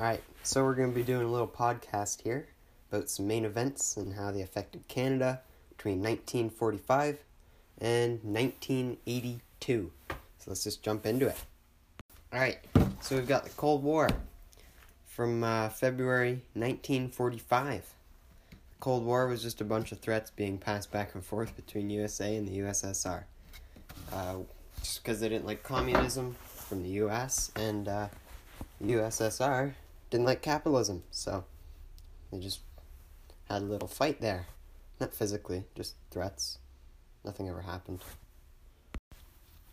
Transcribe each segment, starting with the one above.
Alright, so we're going to be doing a little podcast here about some main events and how they affected Canada between 1945 and 1982. So let's just jump into it. Alright, so we've got the Cold War from uh, February 1945. The Cold War was just a bunch of threats being passed back and forth between USA and the USSR. Uh, just because they didn't like communism from the US and uh, USSR didn't like capitalism, so they just had a little fight there. Not physically, just threats. Nothing ever happened.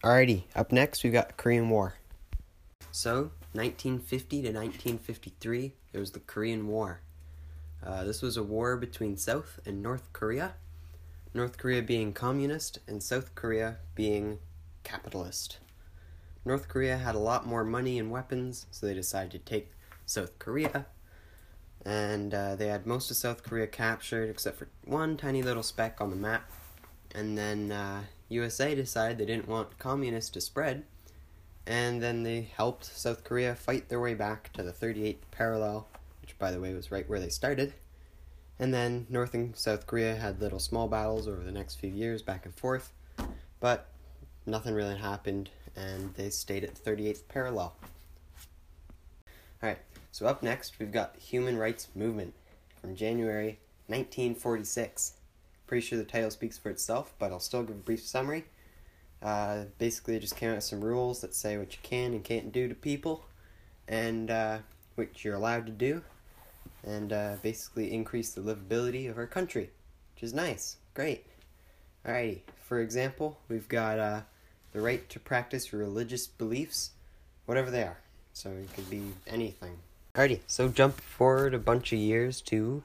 Alrighty, up next we've got Korean War. So, 1950 to 1953, there was the Korean War. Uh, this was a war between South and North Korea. North Korea being communist and South Korea being capitalist. North Korea had a lot more money and weapons, so they decided to take South Korea. And uh, they had most of South Korea captured except for one tiny little speck on the map. And then uh, USA decided they didn't want communists to spread. And then they helped South Korea fight their way back to the 38th parallel, which, by the way, was right where they started. And then North and South Korea had little small battles over the next few years, back and forth. But nothing really happened, and they stayed at the 38th parallel. Alright, so up next we've got the Human Rights Movement from January 1946. Pretty sure the title speaks for itself, but I'll still give a brief summary. Uh, basically, it just came out with some rules that say what you can and can't do to people, and uh, what you're allowed to do, and uh, basically increase the livability of our country, which is nice. Great. Alrighty, for example, we've got uh, the right to practice religious beliefs, whatever they are. So it could be anything. Alrighty, so jump forward a bunch of years to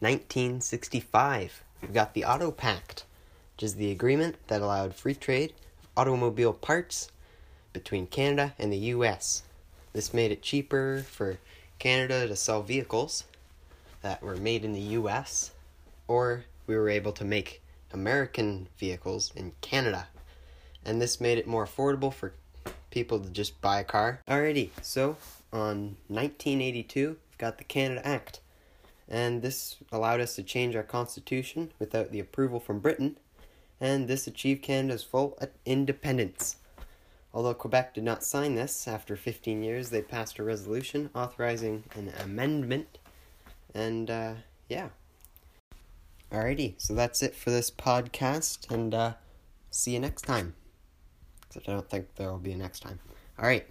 1965. We've got the Auto Pact, which is the agreement that allowed free trade of automobile parts between Canada and the US. This made it cheaper for Canada to sell vehicles that were made in the US, or we were able to make American vehicles in Canada. And this made it more affordable for people to just buy a car. Alrighty, so on 1982, we've got the Canada Act. And this allowed us to change our constitution without the approval from Britain, and this achieved Canada's full independence. Although Quebec did not sign this, after 15 years they passed a resolution authorizing an amendment, and uh, yeah. Alrighty, so that's it for this podcast, and uh, see you next time. Except I don't think there will be a next time. Alright,